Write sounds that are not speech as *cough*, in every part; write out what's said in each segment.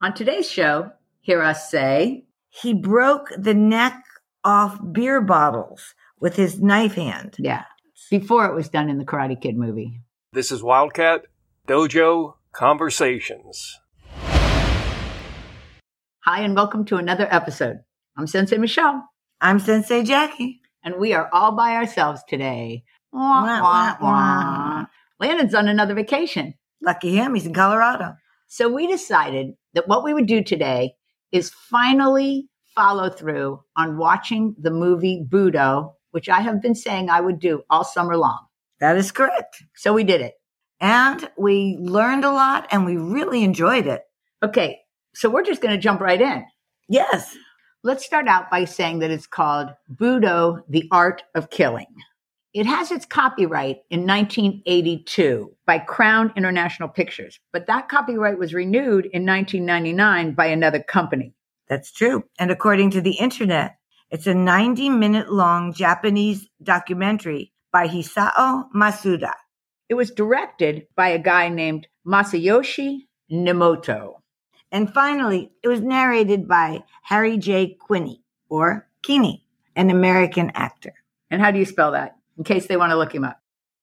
On today's show, hear us say, He broke the neck off beer bottles with his knife hand. yeah, before it was done in the Karate Kid movie. This is Wildcat Dojo Conversations. Hi, and welcome to another episode. I'm Sensei Michelle, I'm Sensei Jackie. and we are all by ourselves today. Wah, Wah, wah. Landon's on another vacation. Lucky him, he's in Colorado. So we decided that what we would do today is finally follow through on watching the movie Budo, which I have been saying I would do all summer long. That is correct. So we did it. And we learned a lot and we really enjoyed it. Okay, so we're just going to jump right in. Yes. Let's start out by saying that it's called Budo, the Art of Killing. It has its copyright in 1982 by Crown International Pictures, but that copyright was renewed in 1999 by another company. That's true. And according to the internet, it's a 90 minute long Japanese documentary by Hisao Masuda. It was directed by a guy named Masayoshi Nemoto. And finally, it was narrated by Harry J. Quinney, or Keeney, an American actor. And how do you spell that? In case they want to look him up.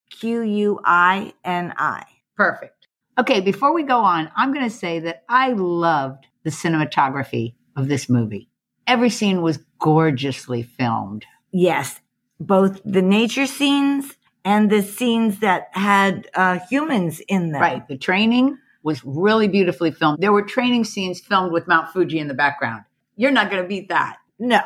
Q U I N I. Perfect. Okay, before we go on, I'm going to say that I loved the cinematography of this movie. Every scene was gorgeously filmed. Yes, both the nature scenes and the scenes that had uh, humans in them. Right. The training was really beautifully filmed. There were training scenes filmed with Mount Fuji in the background. You're not going to beat that. No.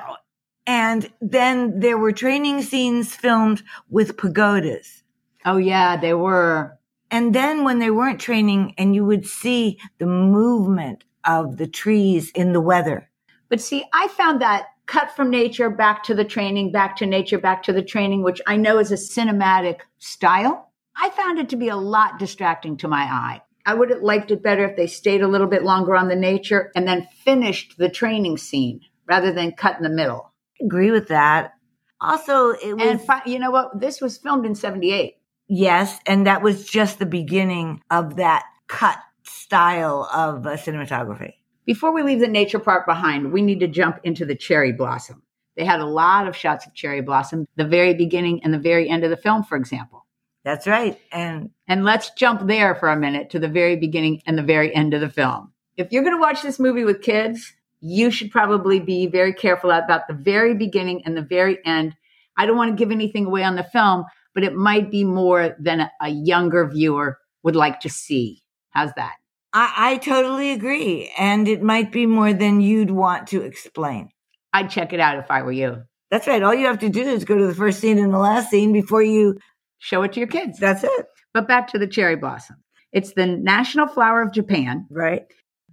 And then there were training scenes filmed with pagodas. Oh, yeah, they were. And then when they weren't training and you would see the movement of the trees in the weather. But see, I found that cut from nature back to the training, back to nature, back to the training, which I know is a cinematic style. I found it to be a lot distracting to my eye. I would have liked it better if they stayed a little bit longer on the nature and then finished the training scene rather than cut in the middle. Agree with that. Also, it was And fi- you know what? This was filmed in 78. yes, and that was just the beginning of that cut style of uh, cinematography. Before we leave the nature part behind, we need to jump into the cherry blossom. They had a lot of shots of cherry blossom, the very beginning and the very end of the film, for example. That's right. And And let's jump there for a minute to the very beginning and the very end of the film. If you're going to watch this movie with kids, you should probably be very careful about the very beginning and the very end. I don't want to give anything away on the film, but it might be more than a, younger viewer would like to see. How's that? I, I totally agree. And it might be more than you'd want to explain. I'd check it out if I were you. That's right. All you have to do is go to the first scene and the last scene before you. Show it to your kids. That's it. But back to the cherry blossom. It's the national flower of Japan. Right.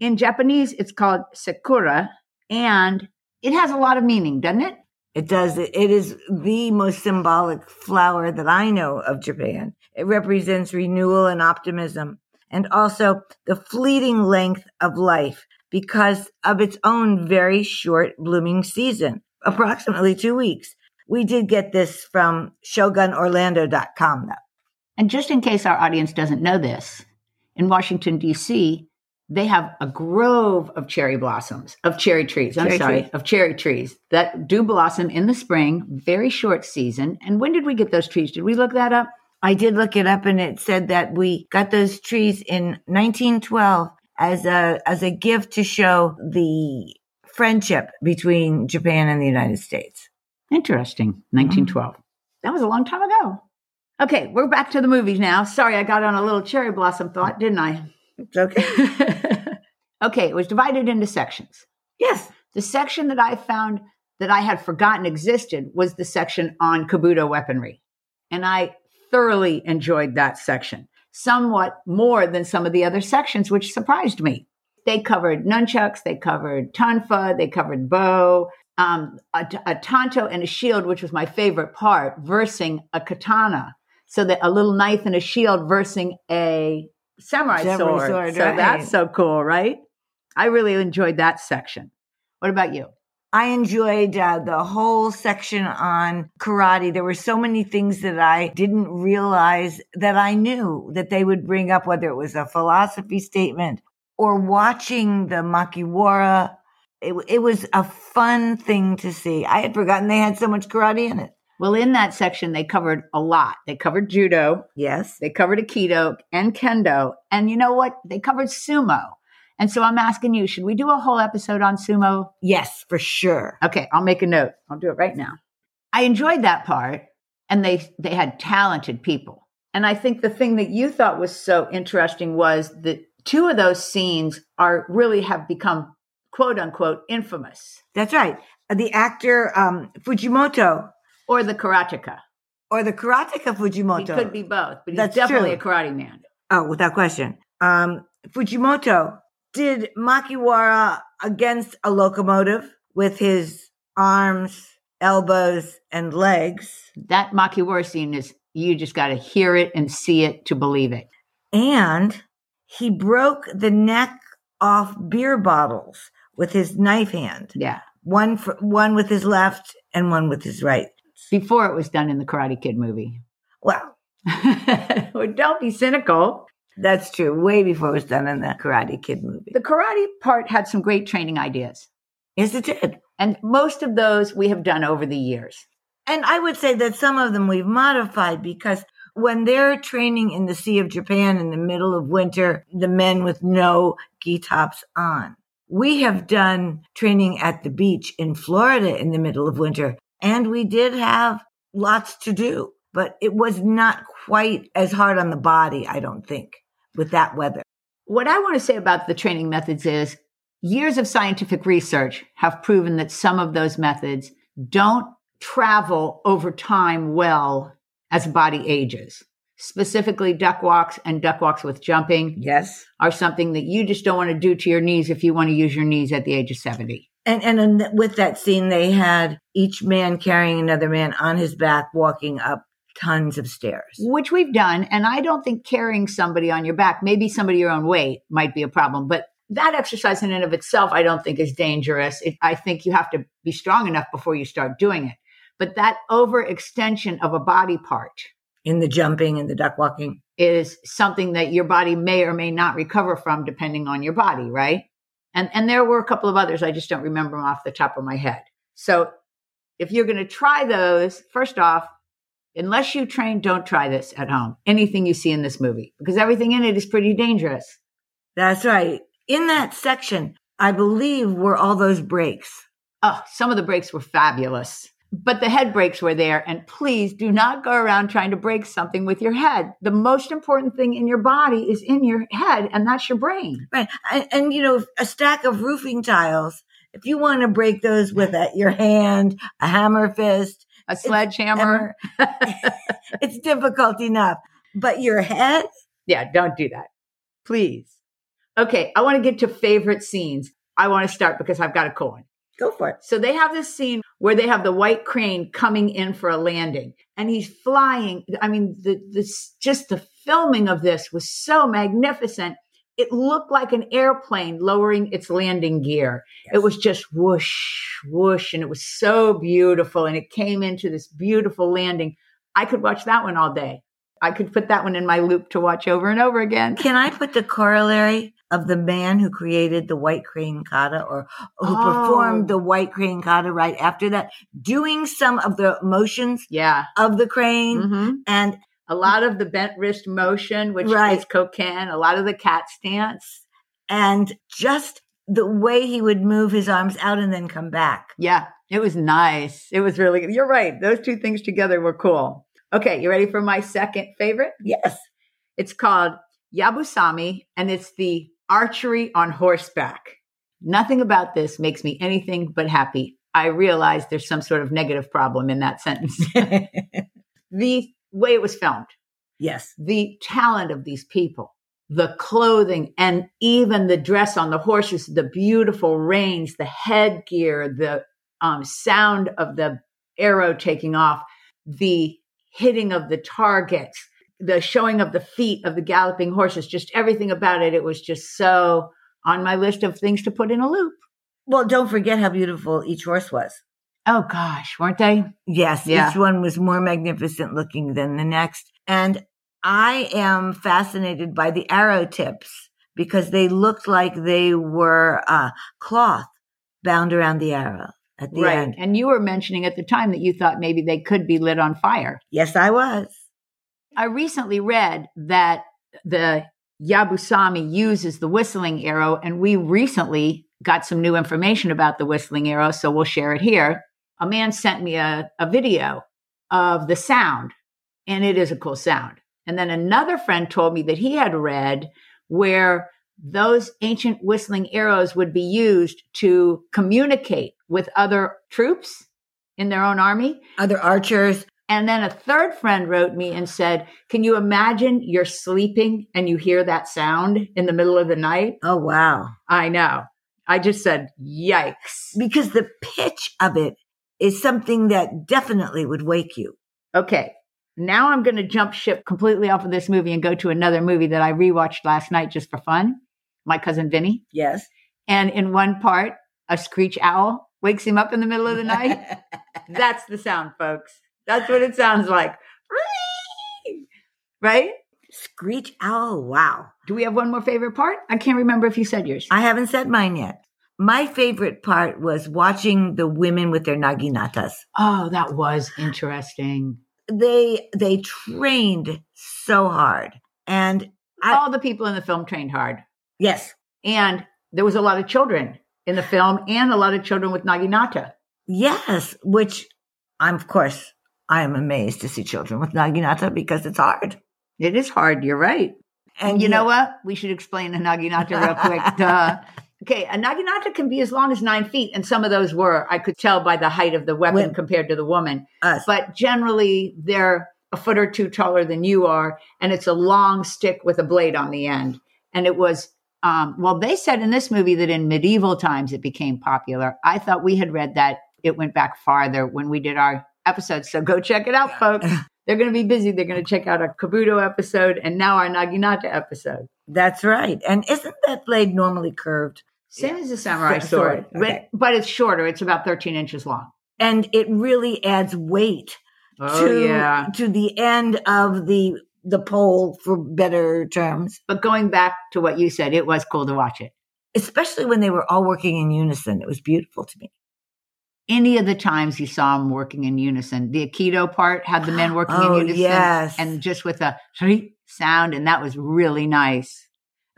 In Japanese, it's called sakura, and it has a lot of meaning, doesn't it? It does. It is the most symbolic flower that I know of Japan. It represents renewal and optimism and also the fleeting length of life because of its own very short blooming season, approximately two weeks. We did get this from shogunorlando.com though. And just in case our audience doesn't know this, in Washington, D.C., they have a grove of cherry blossoms, of cherry trees. I'm Cherry sorry, trees. of cherry trees that do blossom in the spring, very short season. And when did we get those trees? Did we look that up? I did look it up and it said that we got those trees in 1912 as a as a gift to show the friendship between Japan and the United States. Interesting. 1912. That was a long time ago. Okay, we're back to the movies now. Sorry, I got on a little cherry blossom thought, didn't I? It's okay. *laughs* okay, it was divided into sections. yes. The section that I found that I had forgotten existed was the section on Kobudo weaponry. And I thoroughly enjoyed that section, somewhat more than some of the other sections, which surprised me. They covered nunchucks, they covered tonfa, they covered bo, um, a, a tanto and a shield, which was my favorite part, versing a katana. So that a little knife and a shield versing a samurai, sword. sword, so right. that's so cool, right? I really enjoyed that section. What about you? I enjoyed uh, the whole section on karate. There were so many things that I didn't realize that I knew that they would bring up, whether it was a philosophy statement or watching the Makiwara. It, it was a fun thing to see. I had forgotten they had so much karate in it. Well, in that section, they covered a lot. They covered judo, Yes. they covered aikido and kendo, and you know what? They covered sumo. And so I'm asking you, should we do a whole episode on sumo? Yes, for sure. Okay, I'll make a note. I'll do it right now. I enjoyed that part, and they they had talented people. And I think the thing that you thought was so interesting was that two of those scenes are really have become quote unquote infamous, That's right. The actor um, Fujimoto or the karateka. or the karateka Fujimoto. He could be both, but he's That's definitely true. a karate man. Oh, without question. Um, Fujimoto did Makiwara against a locomotive with his arms, elbows, and legs. That Makiwara scene is you just got to hear it and see it to believe it. And he broke the neck off beer bottles with his knife hand. Yeah. One for, one with his left and one with his right. Before it was done in the Karate Kid movie. Well, *laughs* well, don't be cynical. that's true. Way before it was done in the Karate Kid movie. The karate part had some great training ideas. Yes, it did. And most of those we have done over the years. And I would say that some of them we've modified because when they're training in the Sea of Japan in the middle of winter, the men with no gi tops on. We have done training at the beach in Florida in the middle of winter, and we did have lots to do, but it was not quite as hard on the body, I don't think, with that weather. What I want to say about the training methods is years of scientific research have proven that some of those methods don't travel over time well as body ages. Specifically, duck walks and duck walks with jumping Yes. are something that you just don't want to do to your knees if you want to use your knees at the age of 70. And, and with that scene, they had each man carrying another man on his back, walking up tons of stairs. which we've done. And I don't think carrying somebody on your back, maybe somebody your own weight, might be a problem. But that exercise in and of itself, I don't think is dangerous. It, I think you have to be strong enough before you start doing it. But that overextension of a body part in the jumping and the duck walking. is something that your body may or may not recover from depending on your body, right? And and there were a couple of others I just don't remember them off the top of my head. So if you're going to try those, first off, unless you train, don't try this at home. Anything you see in this movie because everything in it is pretty dangerous. That's right. In that section, I believe were all those breaks. Oh, some of the breaks were fabulous. But the head breaks were there. And please do not go around trying to break something with your head. The most important thing in your body is in your head, and that's your brain. Right. And, and you know, a stack of roofing tiles, if you want to break those with a, your hand, a hammer fist, A sledgehammer. *laughs* it's difficult enough. But your head, Yeah, don't do that. Please. Okay, I want to get to favorite scenes. I want to start because I've got a cool one. Go for it. So they have this scene where they have the white crane coming in for a landing and he's flying. I mean, the this just the filming of this was so magnificent. It looked like an airplane lowering its landing gear. It was just whoosh, whoosh, and it was so beautiful. And it came into this beautiful landing. I could watch that one all day. I could put that one in my loop to watch over and over again. Can I put the corollary of the man who created the white crane kata or who Oh. performed the white crane kata right after that, doing some of the motions Yeah. of the crane hmm and A lot of the bent wrist motion, which Right. is koken, a lot of the cat stance. and just the way he would move his arms out and then come back. Yeah, it was nice. It was really good. You're right. Those two things together were cool. Okay, you ready for my second favorite? Yes. It's called Yabusame and it's the archery on horseback. Nothing about this makes me anything but happy. I realize there's some sort of negative problem in that sentence. *laughs* *laughs* the way it was filmed, yes. the talent of these people, the clothing, and even the dress on the horses, the beautiful reins, the headgear, the um, sound of the arrow taking off, the hitting of the targets, the showing of the feet of the galloping horses, just everything about it. It was just so on my list of things to put in a loop. Well, don't forget how beautiful each horse was. Oh gosh, weren't they? Yes, Yeah. each one was more magnificent looking than the next. And I am fascinated by the arrow tips because they looked like they were uh, cloth bound around the arrow at the right. end. And you were mentioning at the time that you thought maybe they could be lit on fire. Yes, I was. I recently read that the Yabusame uses the whistling arrow, and we recently got some new information about the whistling arrow, so we'll share it here. A man sent me a, a video of the sound, and it is a cool sound. And then another friend told me that he had read where those ancient whistling arrows would be used to communicate with other troops in their own army. Other archers. And then a third friend wrote me and said, Can you imagine you're sleeping and you hear that sound in the middle of the night? Oh, wow. I know. I just said, Yikes. Because the pitch of it is something that definitely would wake you. Okay. Now I'm going to jump ship completely off of this movie and go to another movie that I rewatched last night just for fun. My cousin Vinny. Yes. And in one part, a screech owl wakes him up in the middle of the night. *laughs* That's the sound, folks. That's what it sounds like. Right? Screech owl. Wow. Do we have one more favorite part? I can't remember if you said yours. I haven't said mine yet. My favorite part was watching the women with their naginatas. Oh, that was interesting. They they trained so hard. And I, All the people in the film trained hard. yes, And there was a lot of children in the film and a lot of children with naginata. yes, which I'm of course I am amazed to see children with naginata because it's hard. It is hard. You're right. And you yet- know what? We should explain a naginata real quick. *laughs* Duh. Okay, a naginata can be as long as nine feet, and some of those were. I could tell by the height of the weapon compared to the woman. us. But generally, they're a foot or two taller than you are, and it's a long stick with a blade on the end. And it was, um, well, they said in this movie that in medieval times it became popular. I thought we had read that it went back farther when we did our episodes. So go check it out, folks. *laughs* They're going to be busy. They're going to check out our Kobudo episode and now our Naginata episode. That's right. And isn't that blade normally curved? Same as a samurai Sword, sword, okay. but, but it's shorter. It's about 13 inches long. And it really adds weight Oh, to yeah. to the end of the the pole for better terms. But going back to what you said, it was cool to watch it. Especially when they were all working in unison. It was beautiful to me. Any of the times you saw them working in unison. The Aikido part had the men working Oh, in unison yes. and just with a sound, and that was really nice.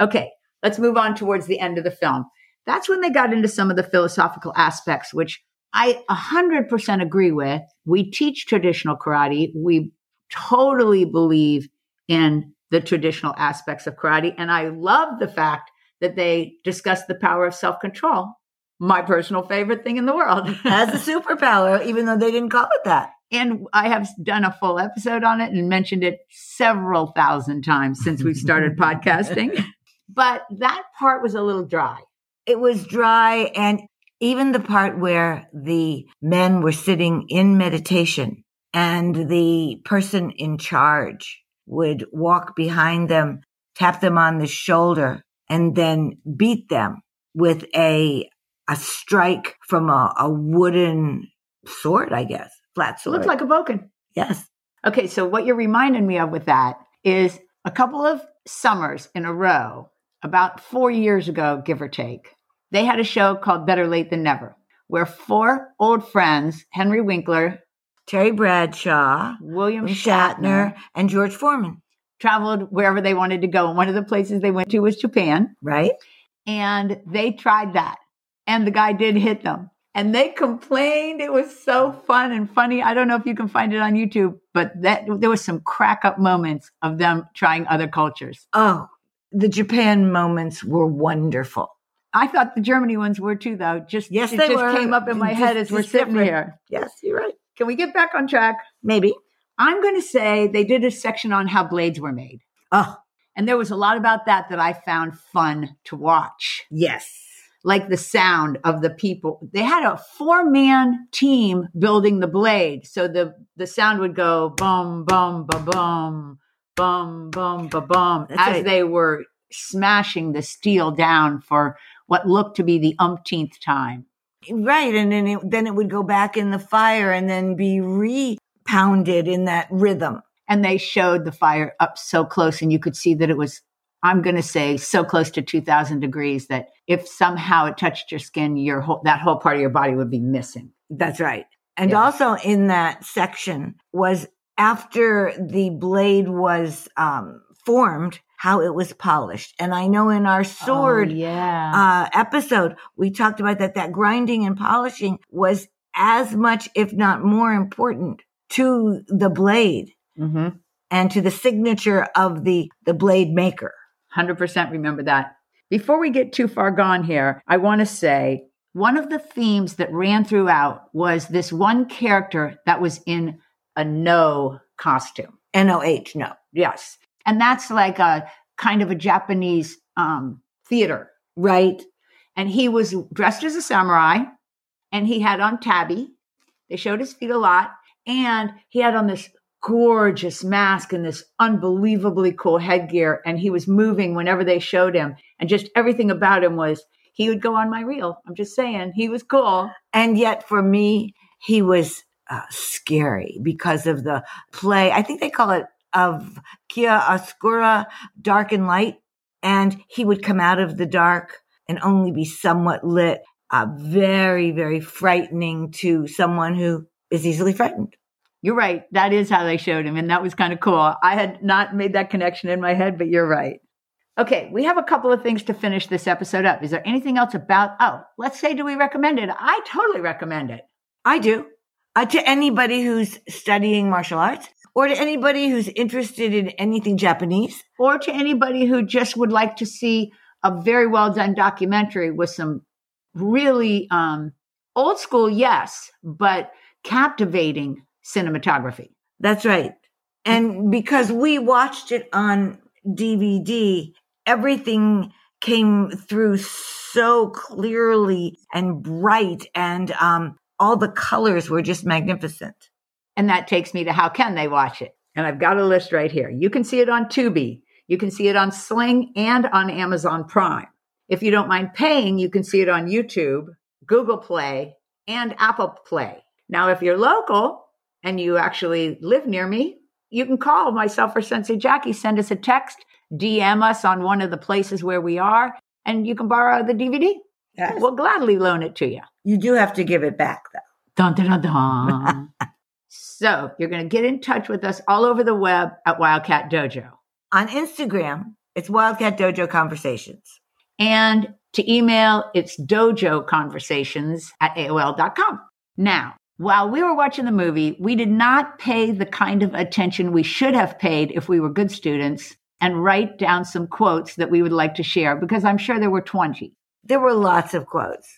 Okay, let's move on towards the end of the film. That's when they got into some of the philosophical aspects, which I 100% agree with. We teach traditional karate. We totally believe in the traditional aspects of karate. And I love the fact that they discuss the power of self control, my personal favorite thing in the world. *laughs* As a superpower, even though they didn't call it that. and I have done a full episode on it and mentioned it several thousand times since we started *laughs* podcasting. But that part was a little dry. It was dry and even the part where the men were sitting in meditation and the person in charge would walk behind them, tap them on the shoulder, and then beat them with a a strike from a, a wooden sword, I guess. Flat sword. looked like a bokken. yes. Okay, so what you're reminding me of with that is a couple of summers in a row, about four years ago, give or take, they had a show called Better Late Than Never, where four old friends, Henry Winkler, Terry Bradshaw, William Shatner, Shatner, and George Foreman, traveled wherever they wanted to go. And one of the places they went to was Japan. right? and they tried that and the guy did hit them and they complained it was so fun and funny i don't know if you can find it on youtube but that there was some crack up moments of them trying other cultures Oh, the Japan moments were wonderful. i thought the germany ones were too though just Yes, it they just were. came up in my Just- head as we're sitting different. here Yes, you're right. can we get back on track Maybe. i'm going to say they did a section on how blades were made Oh, and there was a lot about that that i found fun to watch yes. Like the sound of the people. They had a four man team building the blade. So the, the sound would go boom, boom, ba boom, boom, boom, ba That's as right. they were smashing the steel down for what looked to be the umpteenth time. Right. And then it, then it would go back in the fire and then be re-pounded in that rhythm. And they showed the fire up so close and you could see that it was I'm going to say so close to 2000 degrees that if somehow it touched your skin, your whole, that whole part of your body would be missing. That's right. And Yeah. also in that section was after the blade was um, formed, how it was polished. And I know in our sword Oh, yeah. uh, episode, we talked about that that grinding and polishing was as much, if not more important to the blade hmm and to the signature of the, the blade maker. 100% remember that. Before we get too far gone here, I want to say one of the themes that ran throughout was this one character that was in a Noh costume. NOH, no. Yes. And that's like a kind of a Japanese um, theater. Right? And he was dressed as a samurai and he had on tabi. They showed his feet a lot. And he had on this gorgeous mask and this unbelievably cool headgear. And he was moving whenever they showed him. And just everything about him was, he would go on my reel. I'm just saying, he was cool. And yet for me, he was uh, scary because of the play. I think they call it of chiaroscuro, dark and light. And he would come out of the dark and only be somewhat lit. Uh, very, very frightening to someone who is easily frightened. You're right. That is how they showed him. And that was kind of cool. I had not made that connection in my head, but you're right. Okay, we have a couple of things to finish this episode up. Is there anything else about, oh, let's say, do we recommend it? I totally recommend it. I do. Uh, to anybody who's studying martial arts or to anybody who's interested in anything Japanese. Or to anybody who just would like to see a very well done documentary with some really um, old school, yes, but captivating cinematography. That's right. And because we watched it on DVD, everything came through so clearly and bright and um, all the colors were just magnificent. And that takes me to how can they watch it? And I've got a list right here. You can see it on Tubi. You can see it on Sling and on Amazon Prime. If you don't mind paying, you can see it on YouTube, Google Play, and Apple Play. Now, if you're local and you actually live near me, you can call myself or Sensei Jackie, send us a text, DM us on one of the places where we are, and you can borrow the DVD. Yes. We'll gladly loan it to you. You do have to give it back though. Dun, dun, dun, dun. *laughs* so you're going to get in touch with us all over the web at Wildcat Dojo. On Instagram, it's Wildcat Dojo Conversations. And to email, it's dojo conversations at AOL.com. Now, while we were watching the movie, we did not pay the kind of attention we should have paid if we were good students and write down some quotes that we would like to share because I'm sure there were 20. There were lots of quotes.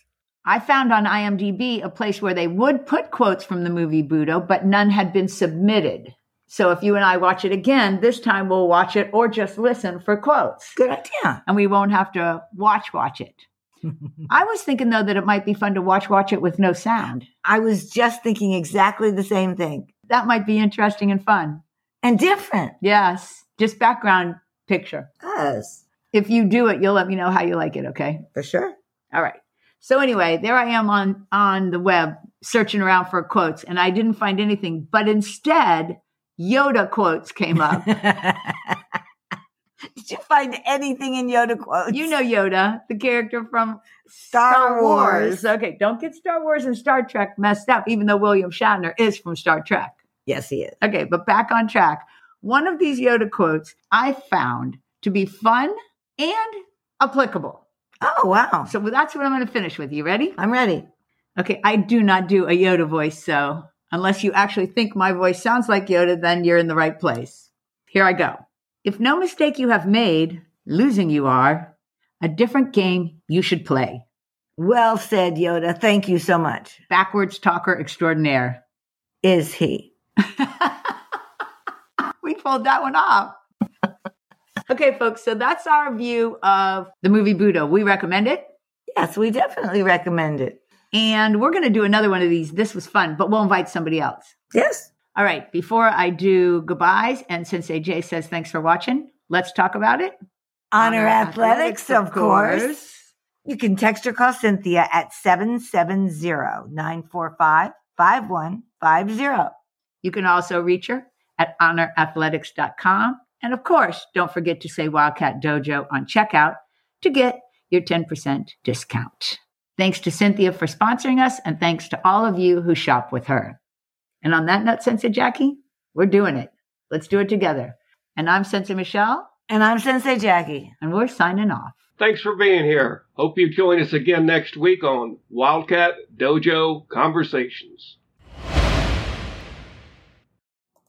I found on IMDb a place where they would put quotes from the movie Budo, but none had been submitted. So if you and I watch it again, this time we'll watch it or just listen for quotes. Good idea. And we won't have to watch watch it. *laughs* I was thinking though that it might be fun to watch watch it with no sound. I was just thinking exactly the same thing That might be interesting and fun. and different. Yes, just background picture. Yes, If you do it, you'll let me know how you like it, okay? for sure. All right. So anyway, there I am on on the web searching around for quotes and I didn't find anything, but instead Yoda quotes came up. *laughs* *laughs* Did you find anything in Yoda quotes? you know Yoda, the character from Star, Wars. Okay, don't get Star Wars and Star Trek messed up, even though William Shatner is from Star Trek. Yes, he is. Okay, but back on track. One of these Yoda quotes I found to be fun and applicable. Oh, wow. So that's what I'm going to finish with. You ready? I'm ready. Okay, I do not do a Yoda voice, so unless you actually think my voice sounds like Yoda, then you're in the right place. Here I go. If no mistake you have made, losing you are, a different game you should play. Well said, Yoda. Thank you so much. Backwards talker extraordinaire. Is he? *laughs* we pulled that one off. okay, folks, so that's our view of the movie Budo. We recommend it. Yes, we definitely recommend it. And we're going to do another one of these. This was fun, but we'll invite somebody else. Yes. All right, before I do goodbyes and Sensei Jay says thanks for watching, let's talk about it. Honor, athletics, of course. You can text or call Cynthia at 770-945-5150. You can also reach her at honorathletics.com And of course, don't forget to say Wildcat Dojo on checkout to get your 10% discount. Thanks to Cynthia for sponsoring us, and thanks to all of you who shop with her. And on that note, Sensei Jackie, we're doing it. Let's do it together. And I'm Sensei Michelle. And I'm Sensei Jackie. And we're signing off. Thanks for being here. Hope you join us again next week on Wildcat Dojo Conversations.